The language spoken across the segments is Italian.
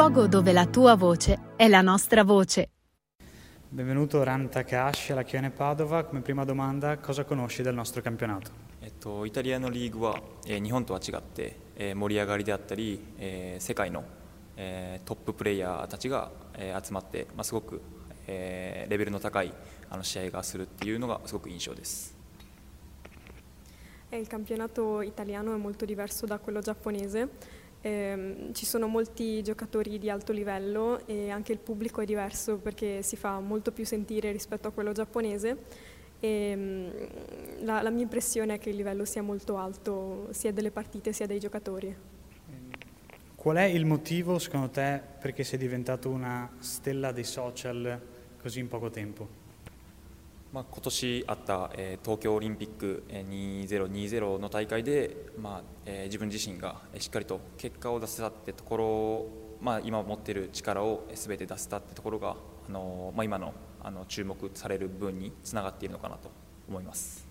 luogo dove la tua voce è la nostra voce. Benvenuto Ran Takahashi alla Chione Padova. Come prima domanda, cosa conosci del nostro campionato? えっと、イタリアのリーグは、えー日本とは違って、えー盛り上がりであったり、えー世界の、えートッププレイヤーたちが、えー集まって、まあ、すごく、えーレベルの高いあの試合がするっていうのがすごく印象です。 Eh, Il campionato italiano è molto diverso da quello giapponese, Ehm, ci sono molti giocatori di alto livello e anche il pubblico è diverso perché si fa molto più sentire rispetto a quello giapponese e mm, la, la mia impressione è che il livello sia molto alto sia delle partite sia dei giocatori. Qual è il motivo, secondo te, perché sei diventato una stella dei social così in poco tempo? まあ、今年あった、えー東京オリンピック2020の大会で、まあえー自分自身がしっかりと結果を出せたってところ、まあ、今持っている力をすべて出せたってところが、あのまあ、今のあの注目される部分につながっているのかなと思います。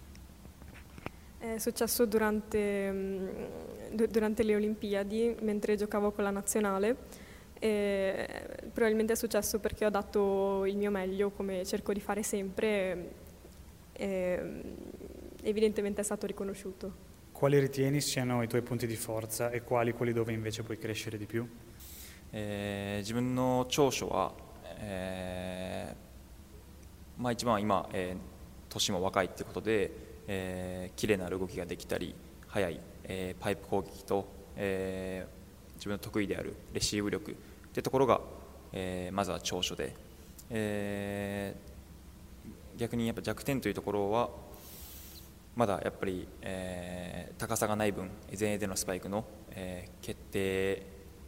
È successo durante, du- durante le Olimpiadi, mentre giocavo con la nazionale. E probabilmente è successo perché ho dato il mio meglio, come cerco di fare sempre. E, mm, evidentemente è stato riconosciuto. Quali ritieni siano i tuoi punti di forza e quali quelli dove invece puoi crescere di più? えー自分の長所は、えーまあ、一番は今、えー年も若いということで、えー綺麗な動きができたり速い、えーパイプ攻撃と、えー自分の得意であるレシーブ力 というところが、えーまずは長所で、えー逆にやっぱ弱点というところはまだやっぱり、えー高さがない分前衛でのスパイクの、えー決定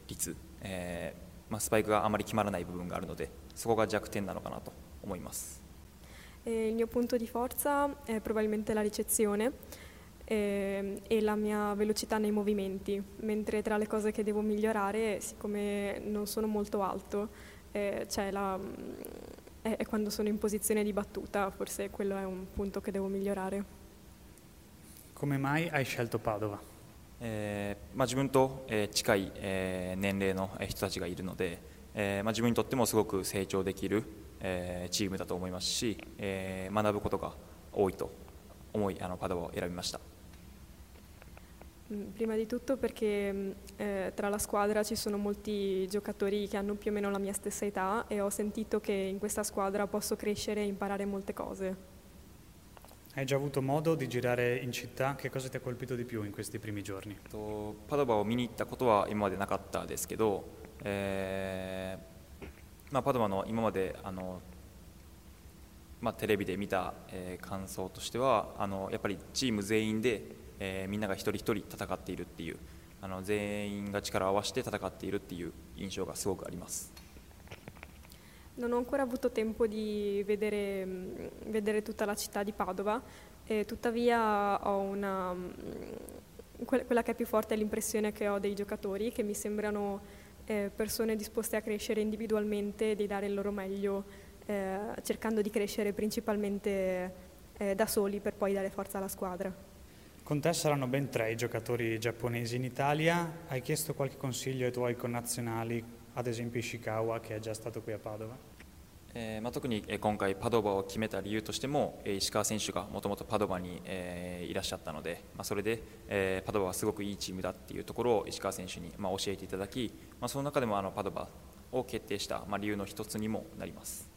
率、えーまあ、スパイクがあまり決まらない部分があるのでそこが弱点なのかなと思います。E il mio punto di forza è probabilmente la ricezione ehm, e la mia velocità nei movimenti, mentre tra le cose che devo migliorare, siccome non sono molto alto, eh, c'è la- è, è quando sono in posizione di battuta, forse quello è un punto che devo migliorare. Come mai hai scelto Padova? えーまあ、自分と、えー近い、えー年齢のえー人たちがいるので、えーまあ、自分にとってもすごく成長できる、えーチームだと思いますし、えー学ぶことが多いと思いあのパドバを選びました。 Mm, Prima di tutto perché mm, eh, tra la squadra ci sono molti giocatori che hanno più o meno la mia stessa età e ho sentito che in questa squadra posso crescere e imparare molte cose. Hai già avuto modo di girare in città? Che cosa ti ha colpito di più in questi primi giorni? とパドバを見に行ったことは今までなかったですけど、えーまあ、パドバの今まであの、まあ、テレビで見た、えー感想としてはあのやっぱりチーム全員で、 えーみんなが一人一人戦っているっていうあの全員が力を合わせて戦っているっていう印象がすごくあります。 Non ho ancora avuto tempo di vedere, mh, vedere tutta la città di Padova, e tuttavia ho una, mh, que- quella che è più forte è l'impressione che ho dei giocatori, che mi sembrano eh, persone disposte a crescere individualmente e di dare il loro meglio, eh, cercando di crescere principalmente eh, da soli per poi dare forza alla squadra. Con te saranno ben tre i giocatori giapponesi in Italia. Hai chiesto qualche consiglio ai tuoi connazionali, ad esempio Ishikawa che è già stato qui a Padova? えーまあ、特にえー今回パドバを決めた理由としてもえー石川選手がもともとパドバにえーいらっしゃったので、まあ、それでえーパドバはすごくいいチームだっていうところを石川選手にまあ教えていただき、まあ、その中でもあのパドバを決定したまあ理由の一つにもなります。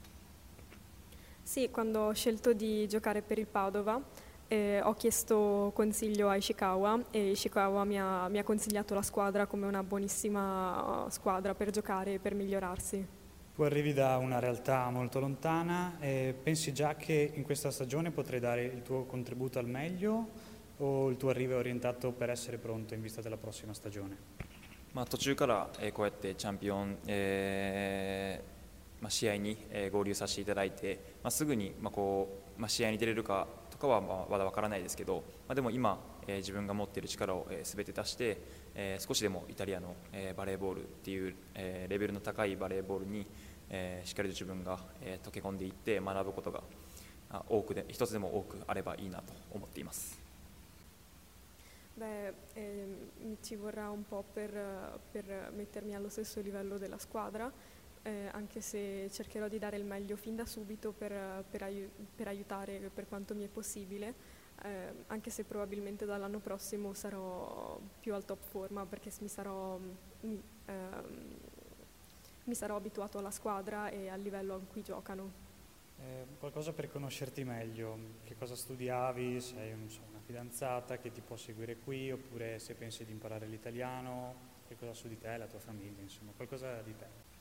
Sì, quando ho scelto di giocare per il Padova eh, ho chiesto consiglio a Ishikawa e Ishikawa mi ha, mi ha consigliato la squadra come una buonissima squadra per giocare e per migliorarsi. Tu arrivi da una realtà molto lontana e pensi già che in questa stagione potrai dare il tuo contributo al meglio o il tuo arrivo è orientato per essere pronto in vista della prossima stagione? まあ、途中から、えーこうやってチャンピオン、えーまあ、試合に、えー合流させていただいて、まあ、すぐに、まあこうまあ、試合に出れるかと かは、ま、まだわからないですけど、まあ、でも今、えー自分が持っている力をすべ、全て出して、えー少しでもイタリアの、えーバレーボールっていう、えーレベルの高いバレーボールに、えーしっかりと自分が、えー溶け込んでいって学ぶことが多くで一つでも多くあればいいなと思っています。Beh, eh, ci vorrà un po' per, per mettermi allo stesso livello della squadra, eh, anche se cercherò di dare il meglio fin da subito per, per, ai- per aiutare per quanto mi è possibile, eh, anche se probabilmente dall'anno prossimo sarò più al top forma perché mi sarò, mi, ehm, mi sarò abituato alla squadra e al livello a cui giocano. Eh, qualcosa per conoscerti meglio, che cosa studiavi, sei un- so, una fidanzata che ti può seguire qui oppure se pensi di imparare l'italiano, che cosa su di te, la tua famiglia, insomma, qualcosa di te.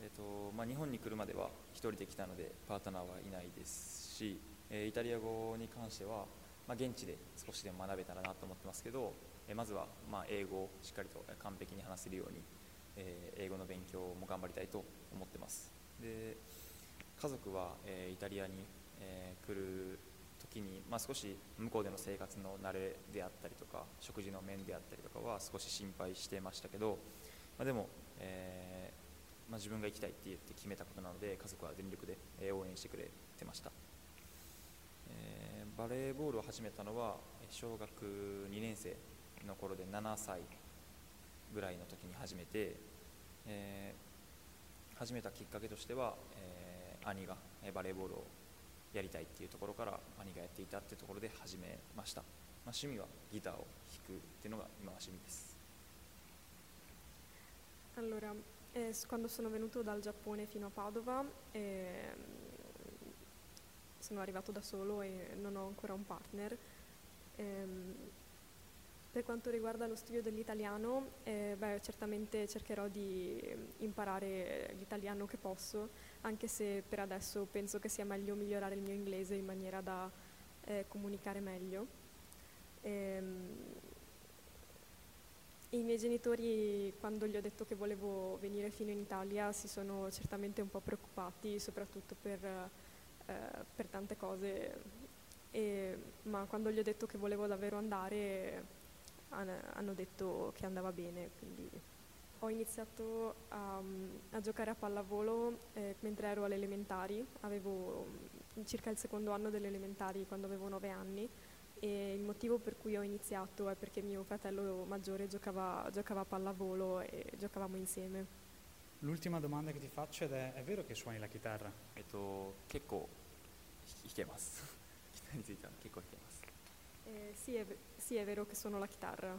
えーとまあ、日本に来るまでは一人で来たのでパートナーはいないですし、えーイタリア語に関しては、まあ、現地で少しでも学べたらなと思ってますけど、えーまずはま英語をしっかりと完璧に話せるように、えー英語の勉強も頑張りたいと思ってます。で家族は、えイタリアに、え来る時に、まあ、少し向こうでの生活の慣れであったりとか食事の面であったりとかは少し心配してましたけど、まあ、でも、えーまあ、自分が行きたいって言って決めたことなので家族は全力で応援してくれてました、えーバレーボールを始めたのは小学2年生の頃で7歳ぐらいの時に始めて、えー始めたきっかけとしては、えー兄がバレーボールをやりたいっていうところから兄がやっていたっていうところで始めました、まあ、趣味はギターを弾くっていうのが今は趣味です。Eh, quando sono venuto dal Giappone fino a Padova, ehm, sono arrivato da solo e non ho ancora un partner. Ehm, per quanto riguarda lo studio dell'italiano, eh, beh, certamente cercherò di imparare l'italiano che posso, anche se per adesso penso che sia meglio migliorare il mio inglese in maniera da eh, comunicare meglio. I miei genitori, quando gli ho detto che volevo venire fino in Italia, si sono certamente un po' preoccupati, soprattutto per, eh, per tante cose, E- ma quando gli ho detto che volevo davvero andare, han- hanno detto che andava bene. Quindi ho iniziato a, a giocare a pallavolo eh, mentre ero alle elementari, avevo mm, circa il secondo anno delle elementari quando avevo nove anni e il motivo per cui ho iniziato è perché mio fratello maggiore giocava, giocava a pallavolo e giocavamo insieme. L'ultima domanda che ti faccio è, è vero che suoni la chitarra? Eto, kekko, hikemasu. eh, sì, è, sì, è vero che suono la chitarra.